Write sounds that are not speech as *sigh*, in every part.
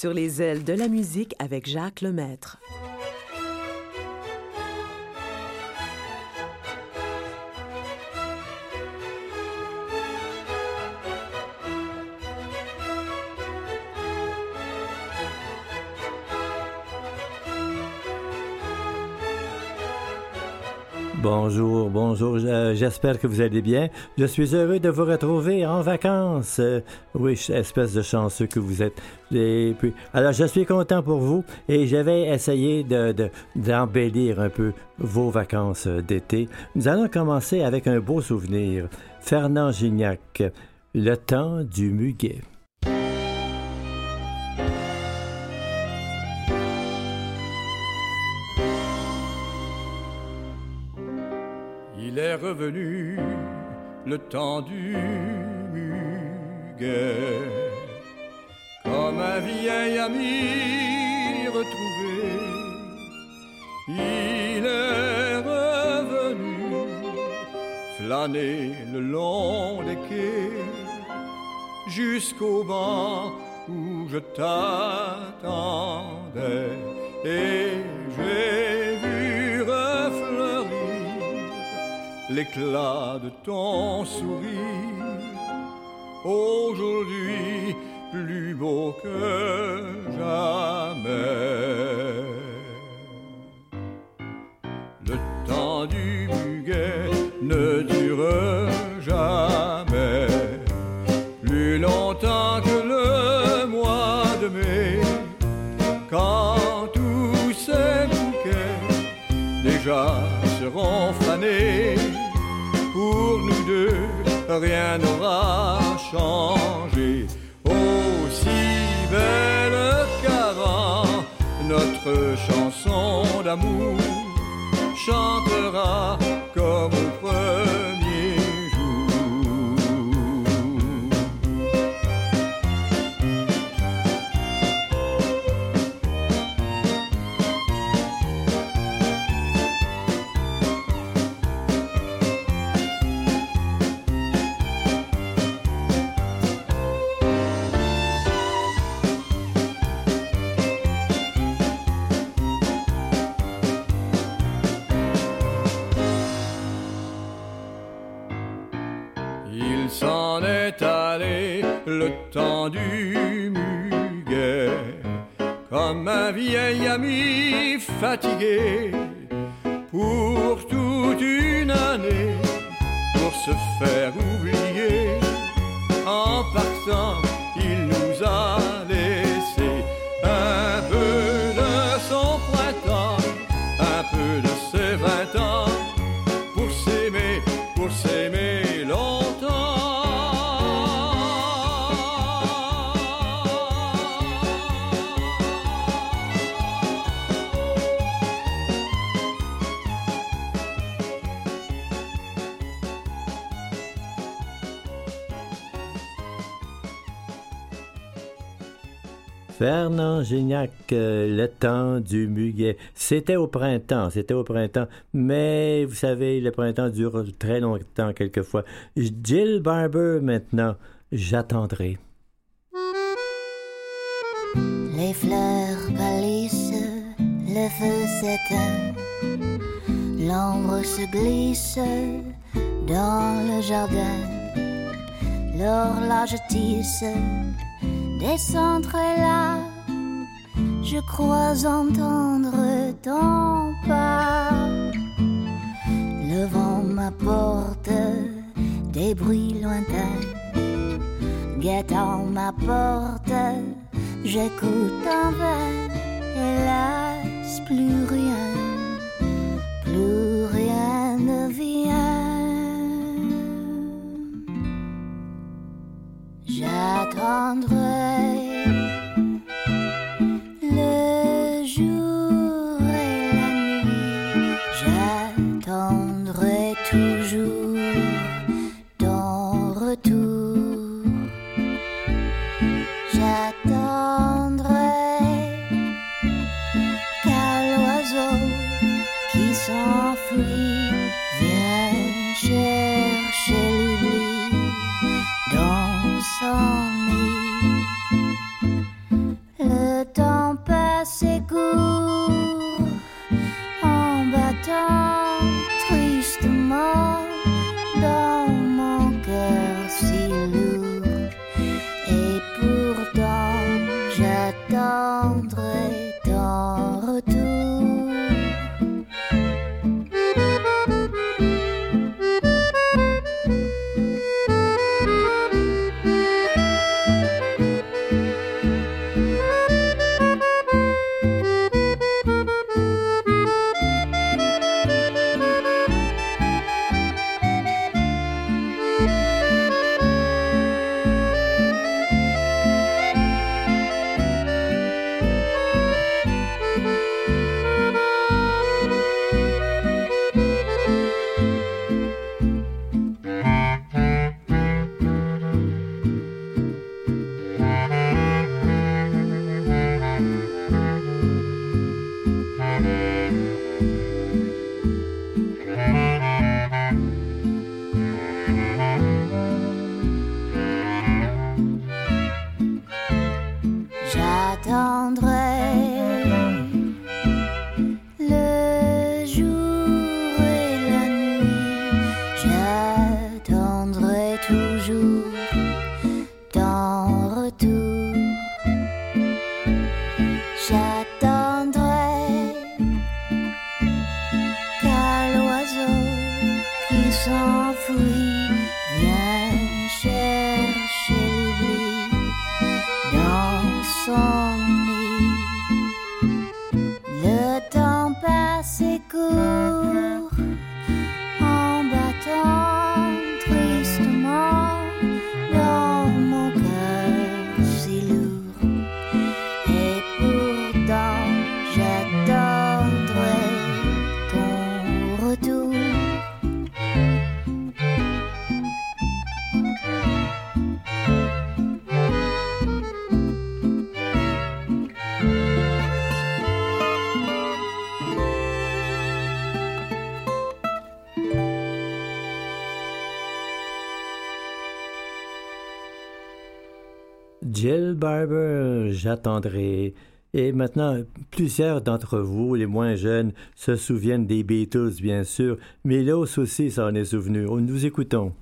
Sur les ailes de la musique avec Jacques Lemaître. Bonjour, bonjour, j'espère que vous allez bien. Je suis heureux de vous retrouver en vacances. Euh, oui, espèce de chanceux que vous êtes. Alors, je suis content pour vous et je vais essayer d'embellir de, un peu vos vacances d'été. Nous allons commencer avec un beau souvenir. Fernand Gignac, Le temps du muguet. Revenu le temps du muguet, comme un vieil ami retrouvé. Il est revenu flâner le long des quais jusqu'au banc où je t'attendais et j'ai l'éclat de ton sourire. Aujourd'hui, plus beau que jamais. Le temps du muguet ne dure jamais plus longtemps que le mois de mai, quand tous ces bouquets déjà seront fanés rien n'aura changé. Aussi belle qu'avant, notre chanson d'amour chantera comme au premier. Comme un vieil ami fatigué pour toute une année, pour se faire oublier. En partant, Fernand Gignac, euh, le temps du muguet. C'était au printemps, c'était au printemps, mais vous savez, le printemps dure très longtemps quelquefois. Jill Barber maintenant, j'attendrai. Les fleurs pâlissent, le feu s'éteint, l'ombre se glisse dans le jardin, l'horloge tisse descendre là, je crois entendre ton pas. Le vent m'apporte des bruits lointains, guettant ma porte, j'écoute en vain, hélas, plus rien, plus J'attendrai Barber, j'attendrai. Et maintenant, plusieurs d'entre vous, les moins jeunes, se souviennent des Beatles, bien sûr. Milos aussi s'en est souvenu. Nous écoutons.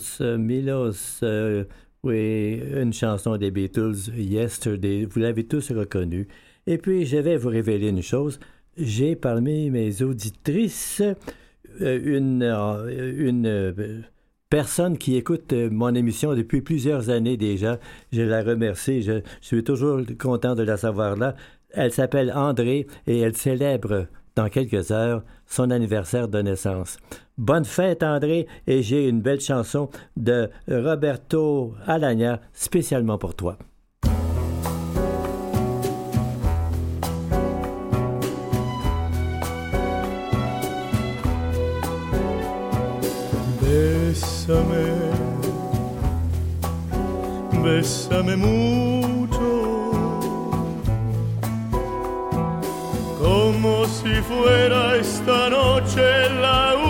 Milos, Milos, euh, oui, une chanson des Beatles, Yesterday, vous l'avez tous reconnu. Et puis, je vais vous révéler une chose. J'ai parmi mes auditrices euh, une, euh, une personne qui écoute mon émission depuis plusieurs années déjà. Je la remercie. Je, je suis toujours content de la savoir là. Elle s'appelle André et elle célèbre dans quelques heures son anniversaire de naissance. Bonne fête, André, et j'ai une belle chanson de Roberto Alagna spécialement pour toi. Bésame, bésame mucho, como si fuera esta noche la última.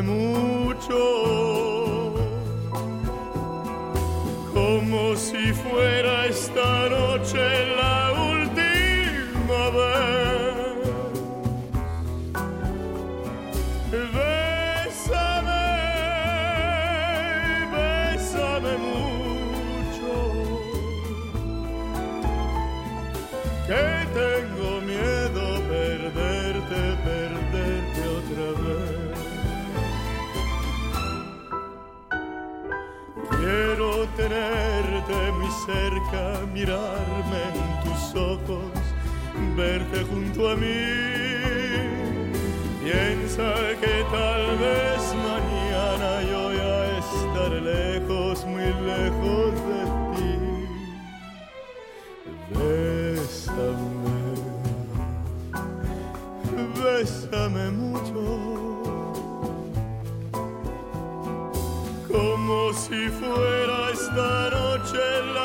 Mucho, como si fuera esta noche la mirarme en tus ojos, verte junto a mí. Piensa que tal vez mañana yo ya estaré lejos, muy lejos de ti. Bésame, bésame mucho. como si fuera esta noche la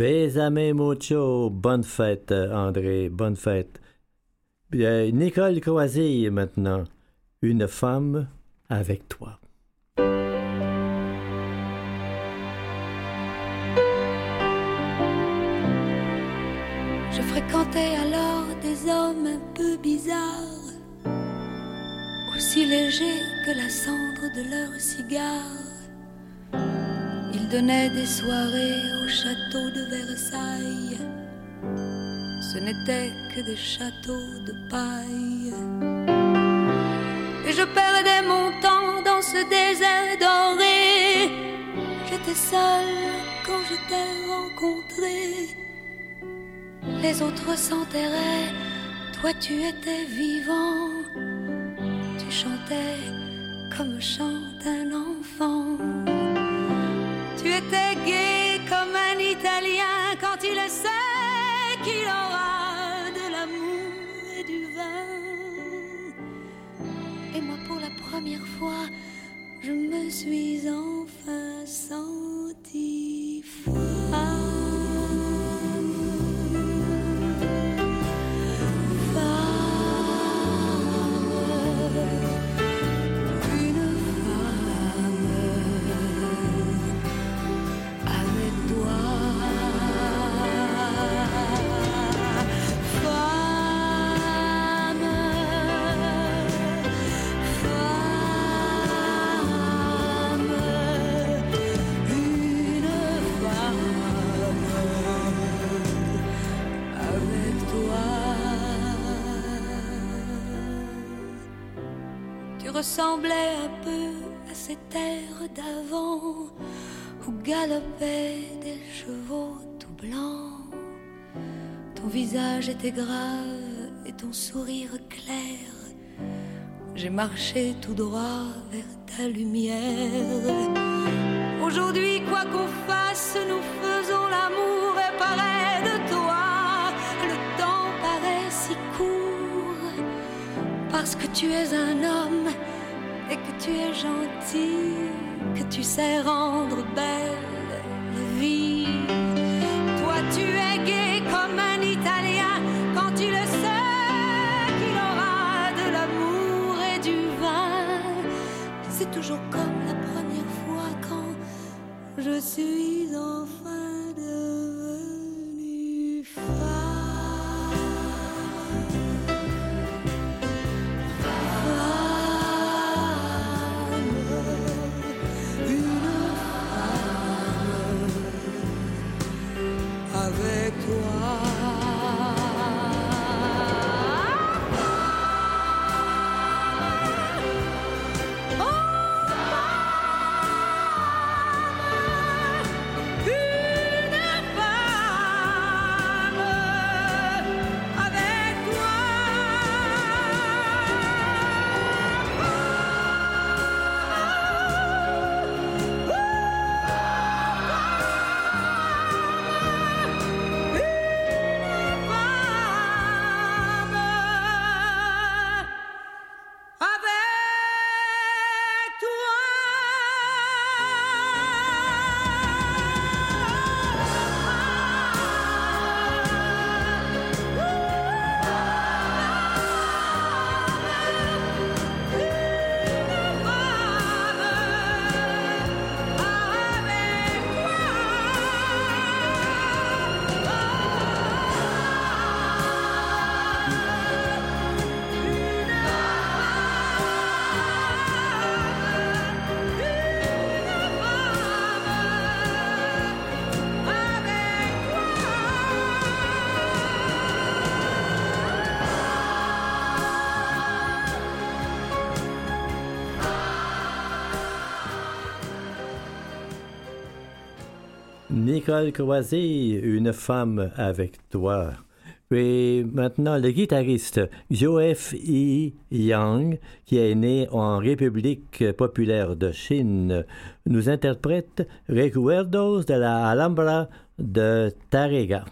Bésame mucho. Bonne fête, André. Bonne fête. Bien, Nicole Croisille, maintenant. Une femme avec toi. Je fréquentais alors des hommes un peu bizarres, aussi légers que la cendre de leur cigare. Ils donnaient des soirées au château de Versailles. Ce n'étaient que des châteaux de paille. Et je perdais mon temps dans ce désert doré. J'étais seule quand je t'ai rencontré. Les autres s'enterraient, toi tu étais vivant. Tu chantais comme chante un enfant. Tu étais gai comme un Italien quand il sait qu'il aura de l'amour et du vin. Et moi pour la première fois, je me suis enfin sentie femme. Ressemblais un peu à ces terres d'avant où galopaient des chevaux tout blancs. Ton visage était grave et ton sourire clair. J'ai marché tout droit vers ta lumière. Aujourd'hui, quoi qu'on fasse, nous faisons l'amour et pareil de toi. Le temps paraît si court parce que tu es un homme et que tu es gentil, que tu sais rendre belle la vie. Toi, tu es gai comme un Italien quand tu le sais qu'il aura de l'amour et du vin. C'est toujours comme la première fois quand je suis enfin Nicole Croisé, une femme avec toi. Et maintenant, le guitariste Joef E. Yang, qui est né en République populaire de Chine, nous interprète Recuerdos de la Alhambra de Tarrega.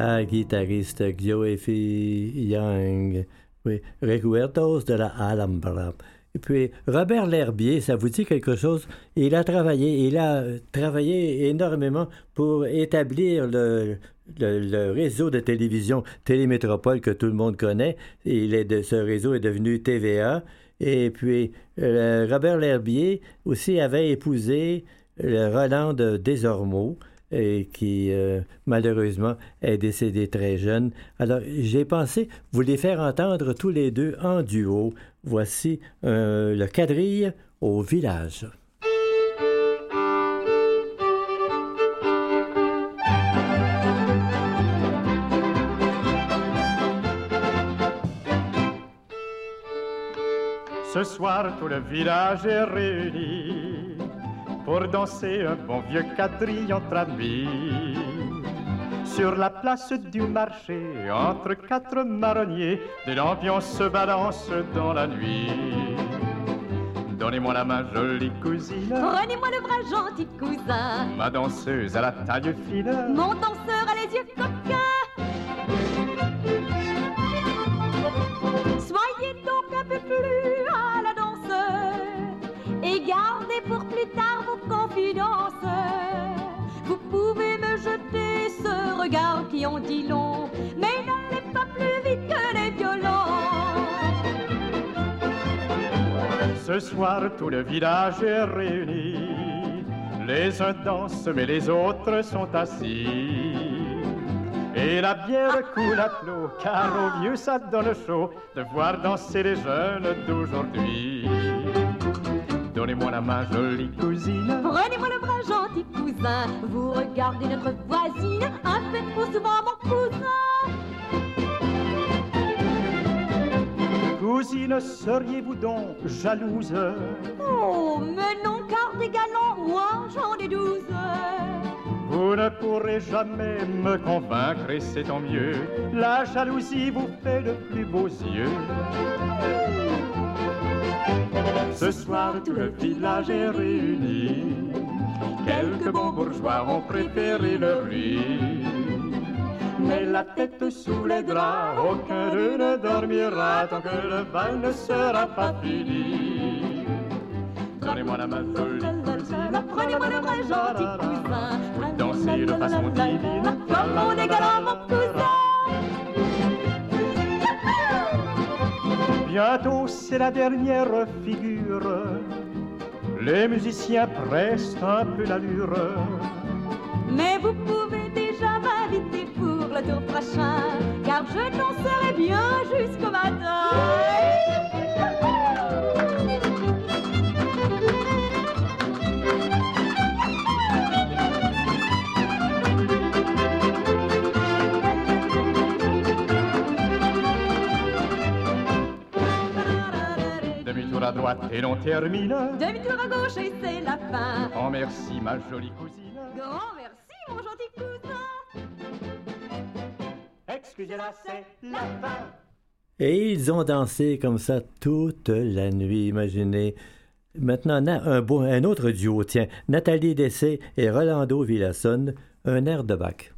La guitariste Gioefi Young. Oui, Recuerdos de la Alhambra. Et puis, Robert L'Herbier, ça vous dit quelque chose? Il a travaillé, il a travaillé énormément pour établir le, le, réseau de télévision Télémétropole que tout le monde connaît. Il ce réseau est devenu TVA. Et puis, euh, Robert L'Herbier aussi avait épousé Roland de Desormeaux et qui euh, malheureusement est décédé très jeune. Alors j'ai pensé vous les faire entendre tous les deux en duo. Voici euh, le quadrille au village. Ce soir, tout le village est réuni pour danser un bon vieux quadrille entre amis. Sur la place du marché, entre quatre marronniers, de l'ambiance se balance dans la nuit. Donnez-moi la main, jolie cousine. Prenez-moi le bras, gentil cousin. Ma danseuse à la taille fine. Mon danseur à les yeux coquins. Ce regard qui en dit long, mais n'allez pas plus vite que les violons. Ce soir, tout le village est réuni. Les uns dansent, mais les autres sont assis. Et la bière coule à flot, car au vieux ça donne chaud de voir danser les jeunes d'aujourd'hui. Donnez-moi la main, jolie cousine. Prenez-moi le bras, gentil cousin. Vous regardez notre voisine, un peu trop souvent, mon cousin. Cousine, seriez-vous donc jalouse? Oh, mais non, car des galants, moi j'en ai douze. Vous ne pourrez jamais me convaincre et c'est tant mieux. La jalousie vous fait de plus beaux yeux. Ce soir, tout le village est réuni. Quelques bons bourgeois ont préféré le riz. Mais la tête sous les draps, aucun d'eux ne dormira tant que le bal ne sera pas fini. Donnez-moi la main. Prenez-moi le bras, gentil cousin. Vous dansez de façon divine. Comme on est galant, mon cousin. Bientôt c'est la dernière figure. Les musiciens pressent un peu l'allure. Mais vous pouvez déjà m'inviter pour le tour prochain, car je danserai bien jusqu'au matin. À droite et l'on termine. Demi-tour à gauche et c'est la fin. Oh merci ma jolie cousine. Grand merci, mon gentil cousin. Excusez-la, c'est la fin. Et ils ont dansé comme ça toute la nuit, imaginez. Maintenant, na- un, beau, un autre duo, tiens, Nathalie Dessay et Rolando Villasson, un air de bac.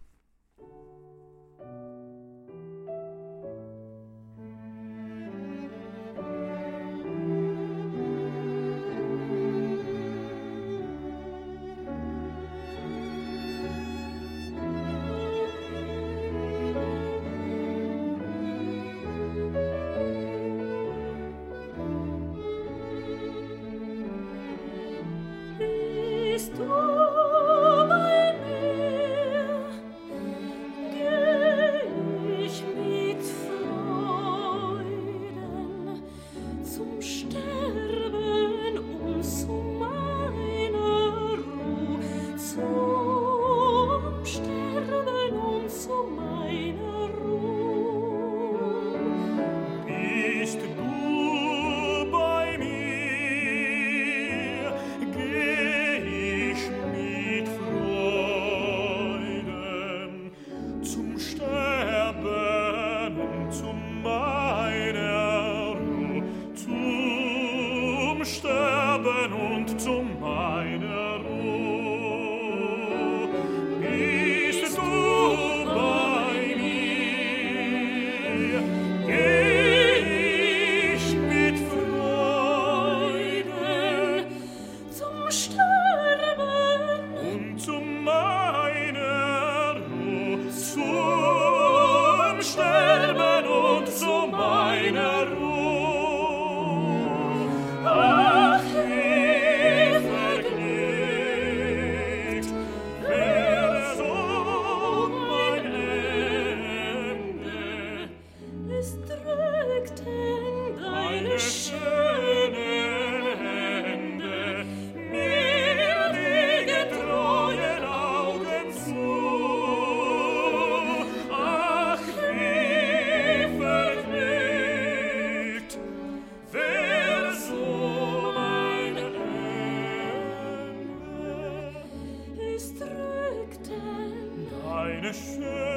eine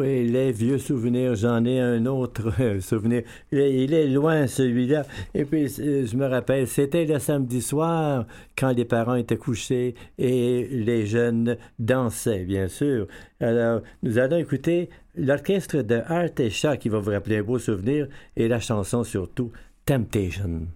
vieux souvenir, j'en ai un autre euh, souvenir. Il est, loin celui-là. Et puis, euh, je me rappelle, c'était le samedi soir quand les parents étaient couchés et les jeunes dansaient, bien sûr. Alors, nous allons écouter l'orchestre de Art et Chat qui va vous rappeler un beau souvenir et la chanson surtout, Temptation.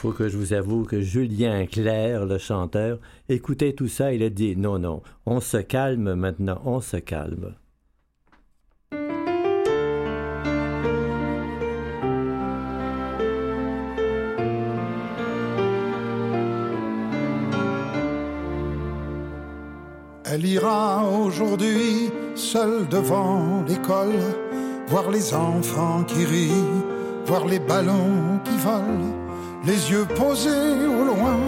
Faut que je vous avoue que Julien Clerc, le chanteur, écoutait tout ça, il a dit non, non, on se calme maintenant, on se calme. Elle ira aujourd'hui seule devant l'école, voir les enfants qui rient, voir les ballons qui volent, les yeux posés au loin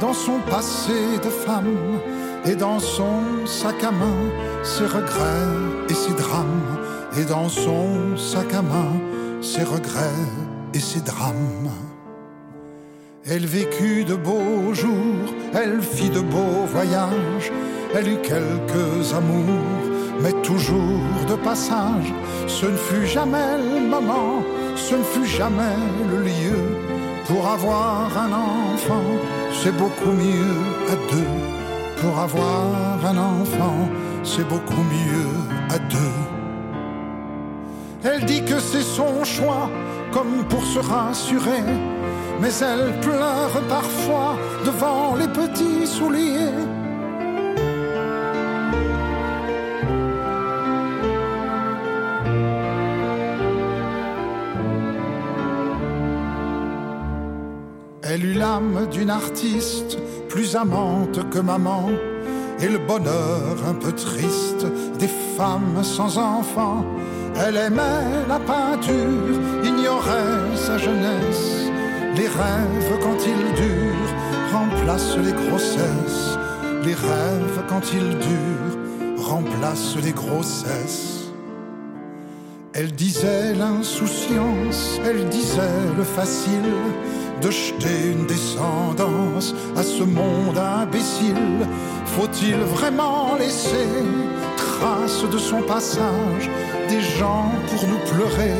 dans son passé de femme et dans son sac à main ses regrets et ses drames et dans son sac à main ses regrets et ses drames. Elle vécut de beaux jours, elle fit de beaux voyages, elle eut quelques amours, mais toujours de passage. Ce ne fut jamais le moment, ce ne fut jamais le lieu pour avoir un enfant. C'est beaucoup mieux à deux. Pour avoir un enfant, c'est beaucoup mieux à deux. Elle dit que c'est son choix, comme pour se rassurer. Mais elle pleure parfois devant les petits souliers. D'une artiste, plus amante que maman, et le bonheur un peu triste des femmes sans enfants. Elle aimait la peinture, ignorait sa jeunesse. Les rêves, quand ils durent, remplacent les grossesses. Les rêves, quand ils durent, remplacent les grossesses. Elle disait l'insouciance, elle disait le facile de jeter une descendance à ce monde imbécile. Faut-il vraiment laisser trace de son passage, des gens pour nous pleurer,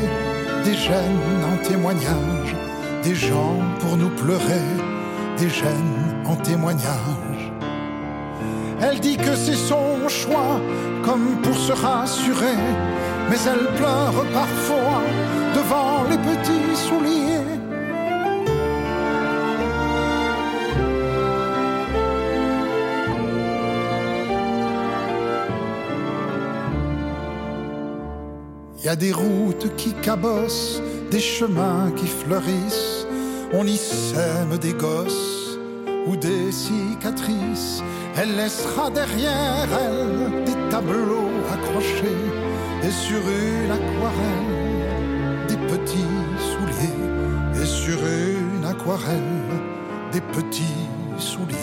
des gènes en témoignage, des gens pour nous pleurer, des gènes en témoignage? Elle dit que c'est son choix, comme pour se rassurer, mais elle pleure parfois devant les petits souliers. Il y a des routes qui cabossent, des chemins qui fleurissent. On y sème des gosses ou des cicatrices. Elle laissera derrière elle des tableaux accrochés et sur une aquarelle des petits souliers. Et sur une aquarelle des petits souliers.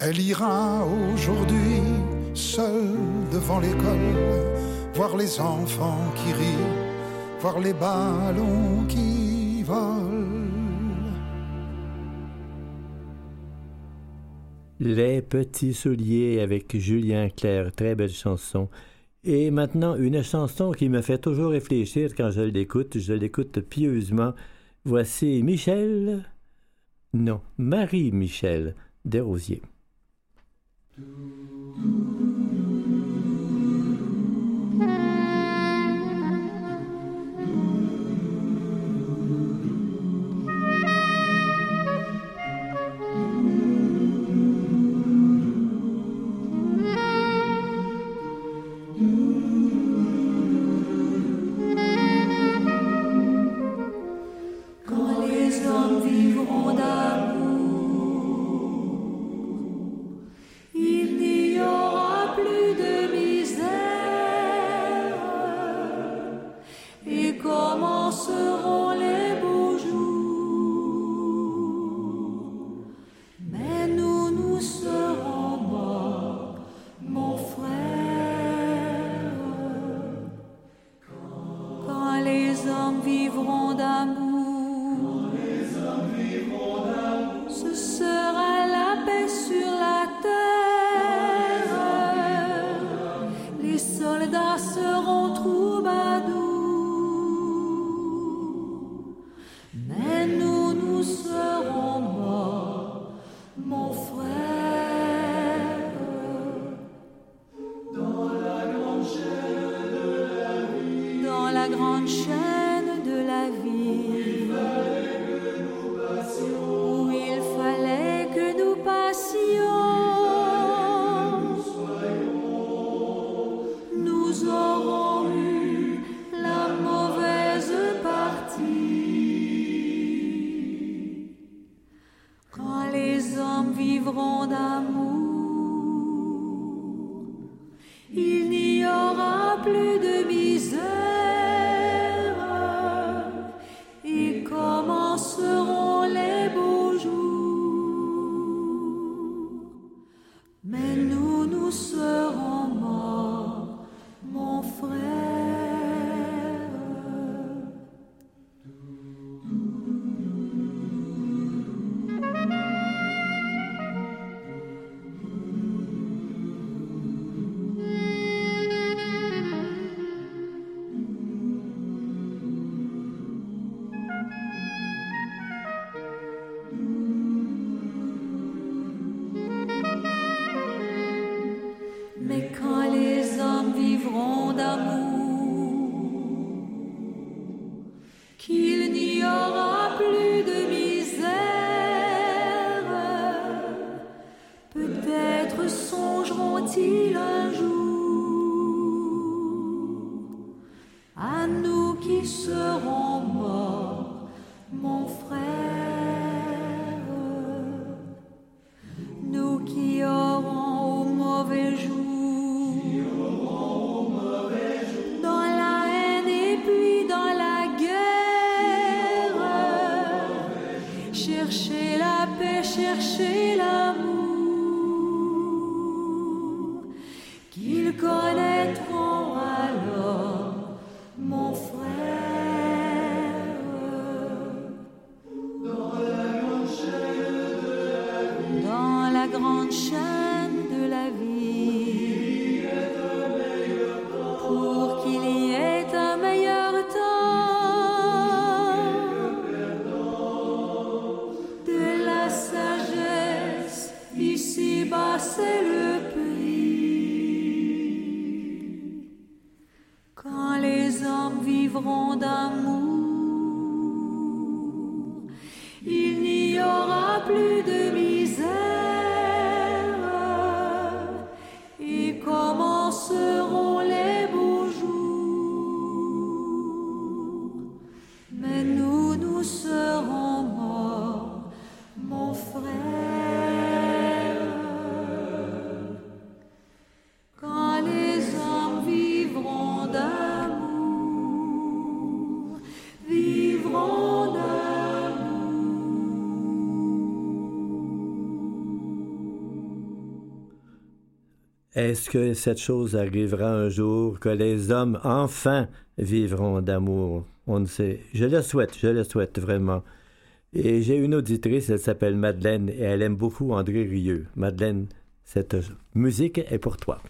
Elle ira aujourd'hui seule devant l'école, voir les enfants qui rient, les ballons qui volent. Les petits souliers avec Julien Clerc, très belle chanson. Et maintenant, une chanson qui me fait toujours réfléchir quand je l'écoute, je l'écoute pieusement. Voici Michel, non, Marie-Michel Desrosiers. c'est le pays. Quand les hommes vivront d'amour, Est-ce que cette chose arrivera un jour, que les hommes enfin vivront d'amour? On ne sait. Je le souhaite, je le souhaite vraiment. Et j'ai une auditrice, elle s'appelle Madeleine, et elle aime beaucoup André Rieu. Madeleine, cette musique est pour toi.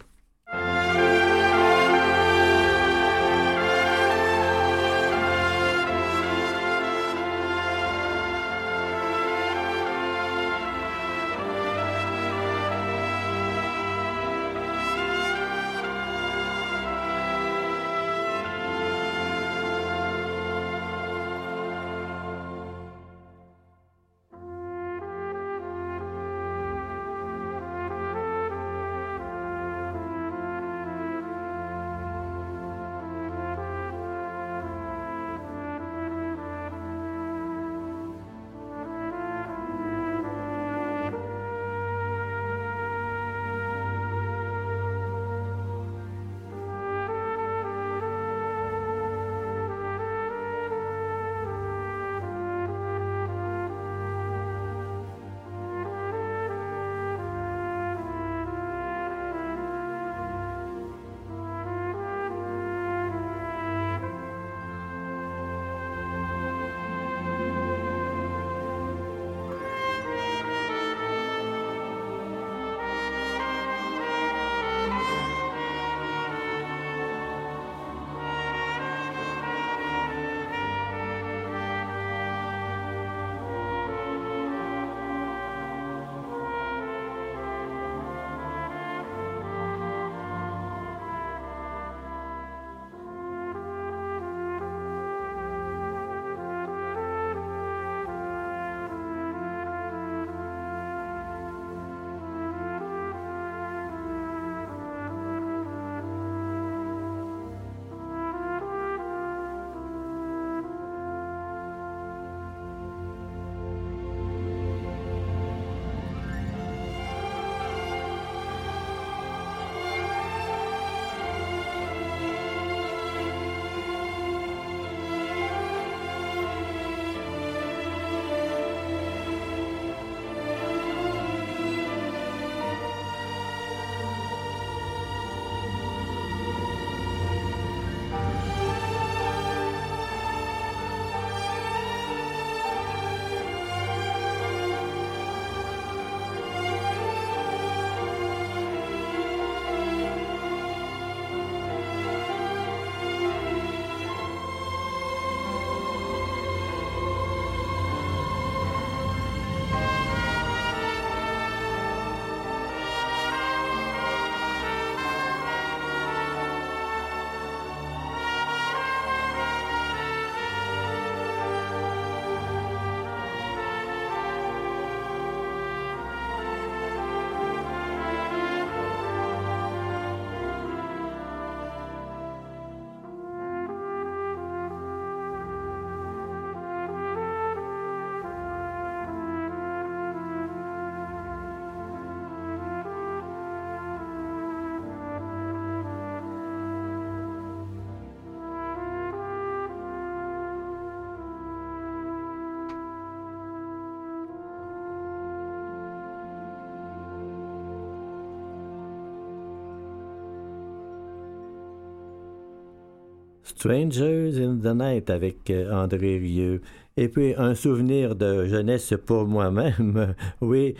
Strangers in the Night avec euh, André Rieu. Et puis un souvenir de jeunesse pour moi-même. *laughs* Oui,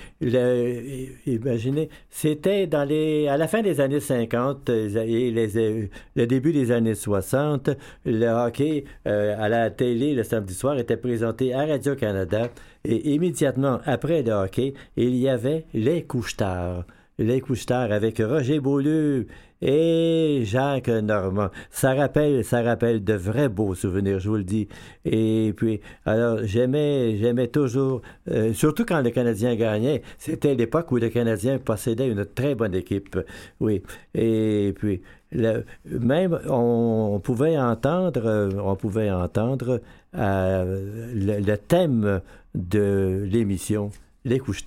imaginez, c'était dans les à la fin des années 50 euh, et les, euh, le début des années 60, le hockey à la télé le samedi soir était présenté à Radio Canada et immédiatement après le hockey, il y avait les couches tard. Les couches tard avec Roger Beaulieu et Jacques Normand. Ça rappelle, ça rappelle de vrais beaux souvenirs, je vous le dis. Et puis, alors, j'aimais, j'aimais toujours, euh, surtout quand le Canadien gagnait. C'était l'époque où le Canadien possédait une très bonne équipe. Oui. Et puis, même on, pouvait entendre, on pouvait entendre euh, le, thème de l'émission, les couches.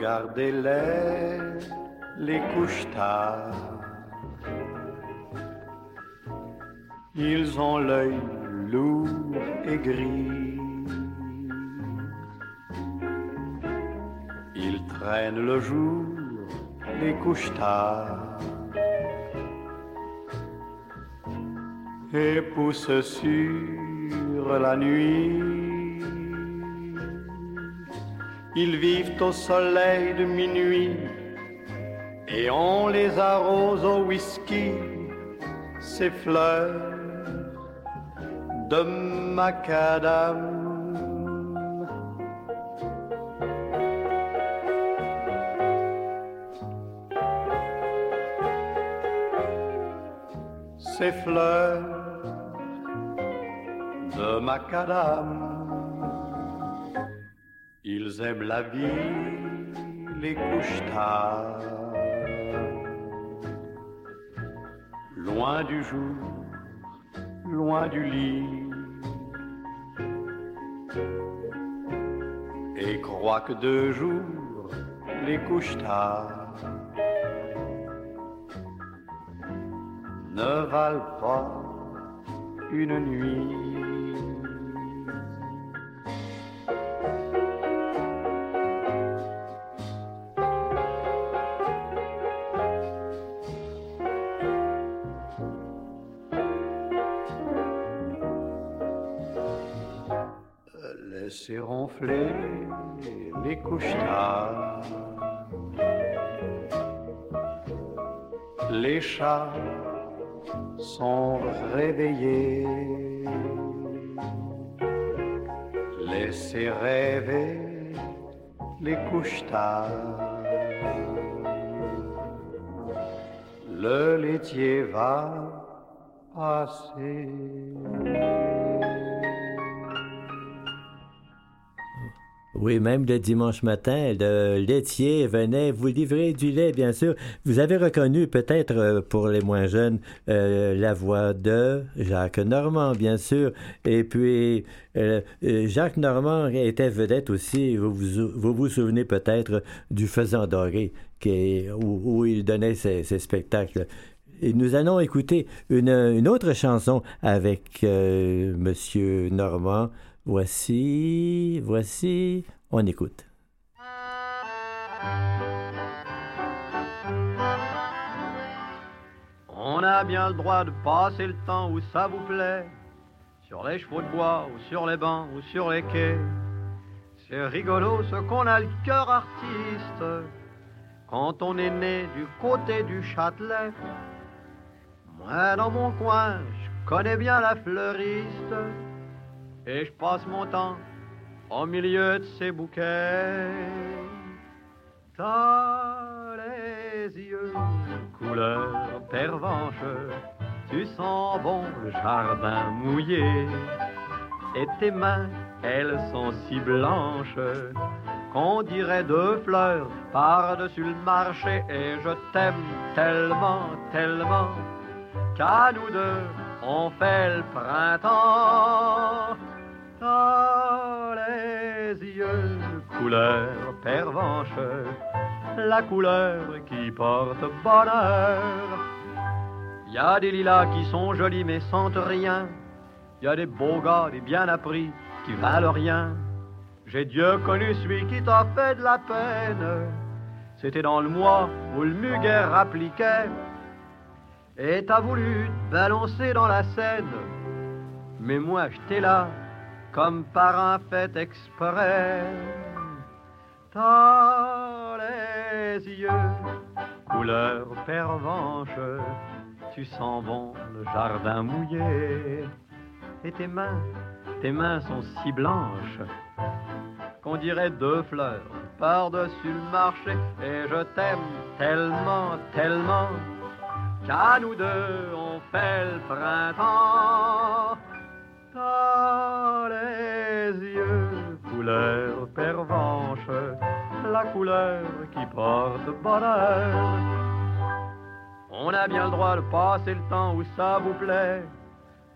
Regardez-les, les couches tard. Ils ont l'œil lourd et gris. Ils traînent le jour, les couches. Et poussent sur la nuit ils vivent au soleil de minuit et on les arrose au whisky, ces fleurs de macadam. Ces fleurs de macadam. Ils aiment la vie, les couches loin du jour, loin du lit, et croient que deux jours, les couches ne valent pas une nuit. Ronfler les couches tard. Les chats sont réveillés. Laissez rêver les couches. Le laitier va passer. Oui, même le dimanche matin, le laitier venait vous livrer du lait, bien sûr. Vous avez reconnu peut-être euh, pour les moins jeunes euh, la voix de Jacques Normand, bien sûr. Et puis, euh, Jacques Normand était vedette aussi. Vous vous, souvenez peut-être du Faisant doré, qui où, il donnait ses, spectacles. Et nous allons écouter une, autre chanson avec Monsieur Normand. Voici, voici, on écoute. On a bien le droit de passer le temps où ça vous plaît, sur les chevaux de bois ou sur les bancs ou sur les quais. C'est rigolo ce qu'on a le cœur artiste quand on est né du côté du Châtelet. Moi, dans mon coin, je connais bien la fleuriste et je passe mon temps au milieu de ces bouquets. T'as les yeux couleur pervenche, tu sens bon le jardin mouillé, et tes mains, elles sont si blanches qu'on dirait deux fleurs par-dessus le marché, et je t'aime tellement, tellement, qu'à nous deux, on fait le printemps les yeux, couleur pervenche, la couleur qui porte bonheur. Y a des lilas qui sont jolis mais sentent rien. Y a des beaux gars, des bien appris qui valent rien. J'ai Dieu connu celui qui t'a fait de la peine. c'était dans le mois où le muguet rappliquait. Et t'as voulu te balancer dans la Seine. Mais moi, j'étais là, comme par un fait exprès. T'as les yeux, couleur pervenche, tu sens bon le jardin mouillé. Et tes mains, tes mains sont si blanches qu'on dirait deux fleurs par-dessus le marché. Et je t'aime tellement, tellement, qu'à nous deux on fait le printemps. T'as les yeux couleur pervenche, la couleur qui porte bonheur. On a bien le droit de passer le temps où ça vous plaît.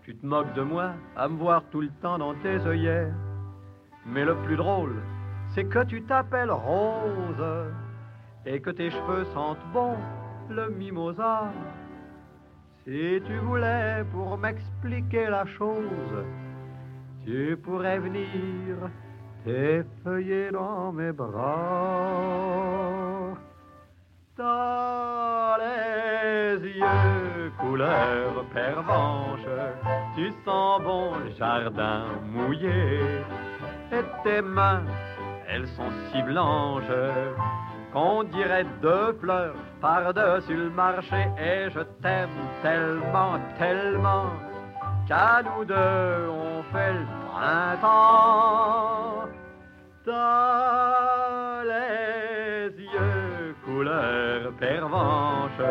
Tu te moques de moi à me voir tout le temps dans tes œillets. Mais le plus drôle, c'est que tu t'appelles Rose et que tes cheveux sentent bon le mimosa. Si tu voulais pour m'expliquer la chose, tu pourrais venir t'effeuiller dans mes bras. Dans les yeux couleur pervenche, tu sens bon le jardin mouillé et tes mains, elles sont si blanches qu'on dirait deux fleurs par-dessus le marché. Et je t'aime tellement, tellement qu'à nous deux on fait le printemps. Dans les yeux couleur pervenche,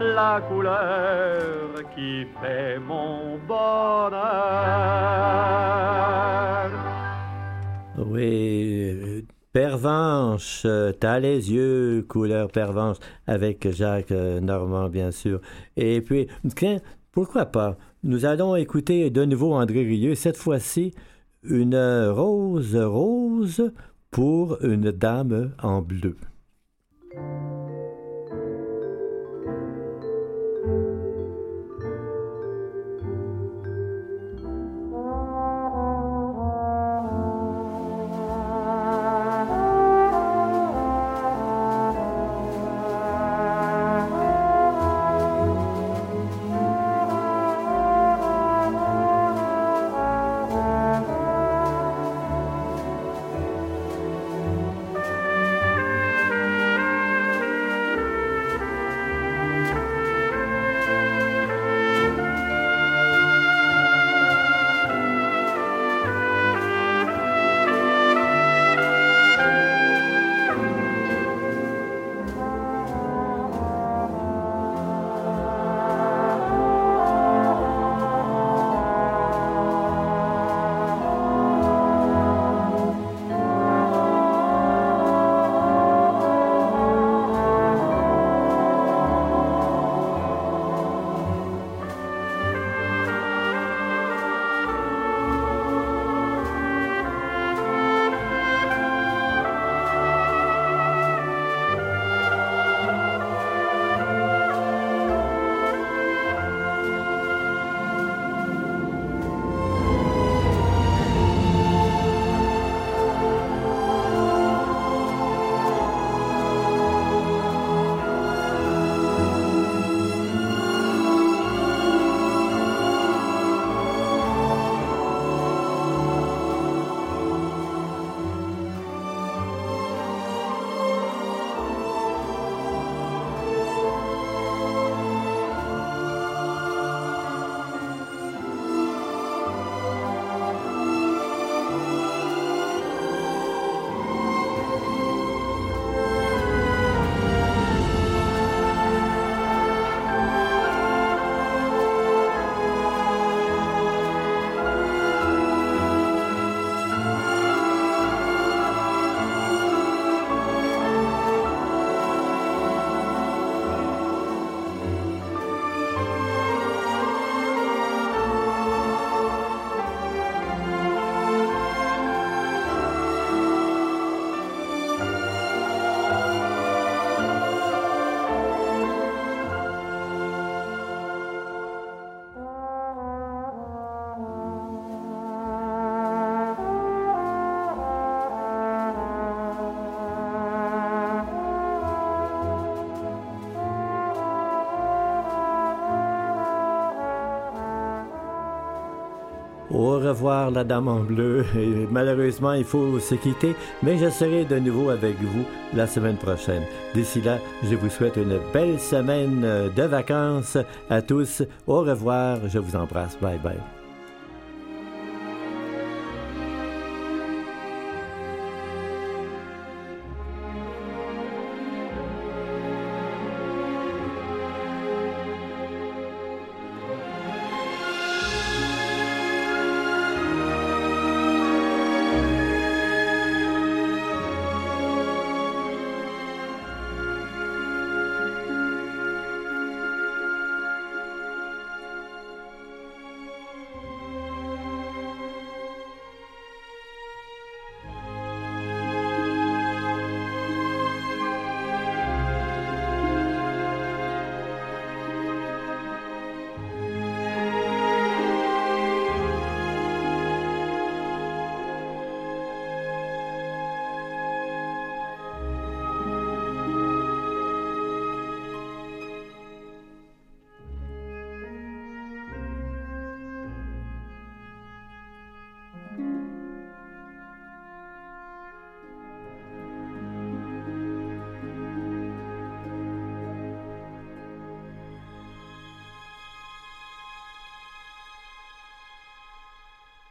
la couleur qui fait mon bonheur. Oui, Pervenche, t'as les yeux couleur pervenche avec Jacques euh, Normand, bien sûr. Et puis, pourquoi pas? Nous allons écouter de nouveau André Rieu, cette fois-ci, une rose rose pour une dame en bleu. Au revoir, la dame en bleu. Malheureusement, il faut se quitter, mais je serai de nouveau avec vous la semaine prochaine. D'ici là, je vous souhaite une belle semaine de vacances à tous. Au revoir, je vous embrasse. Bye bye.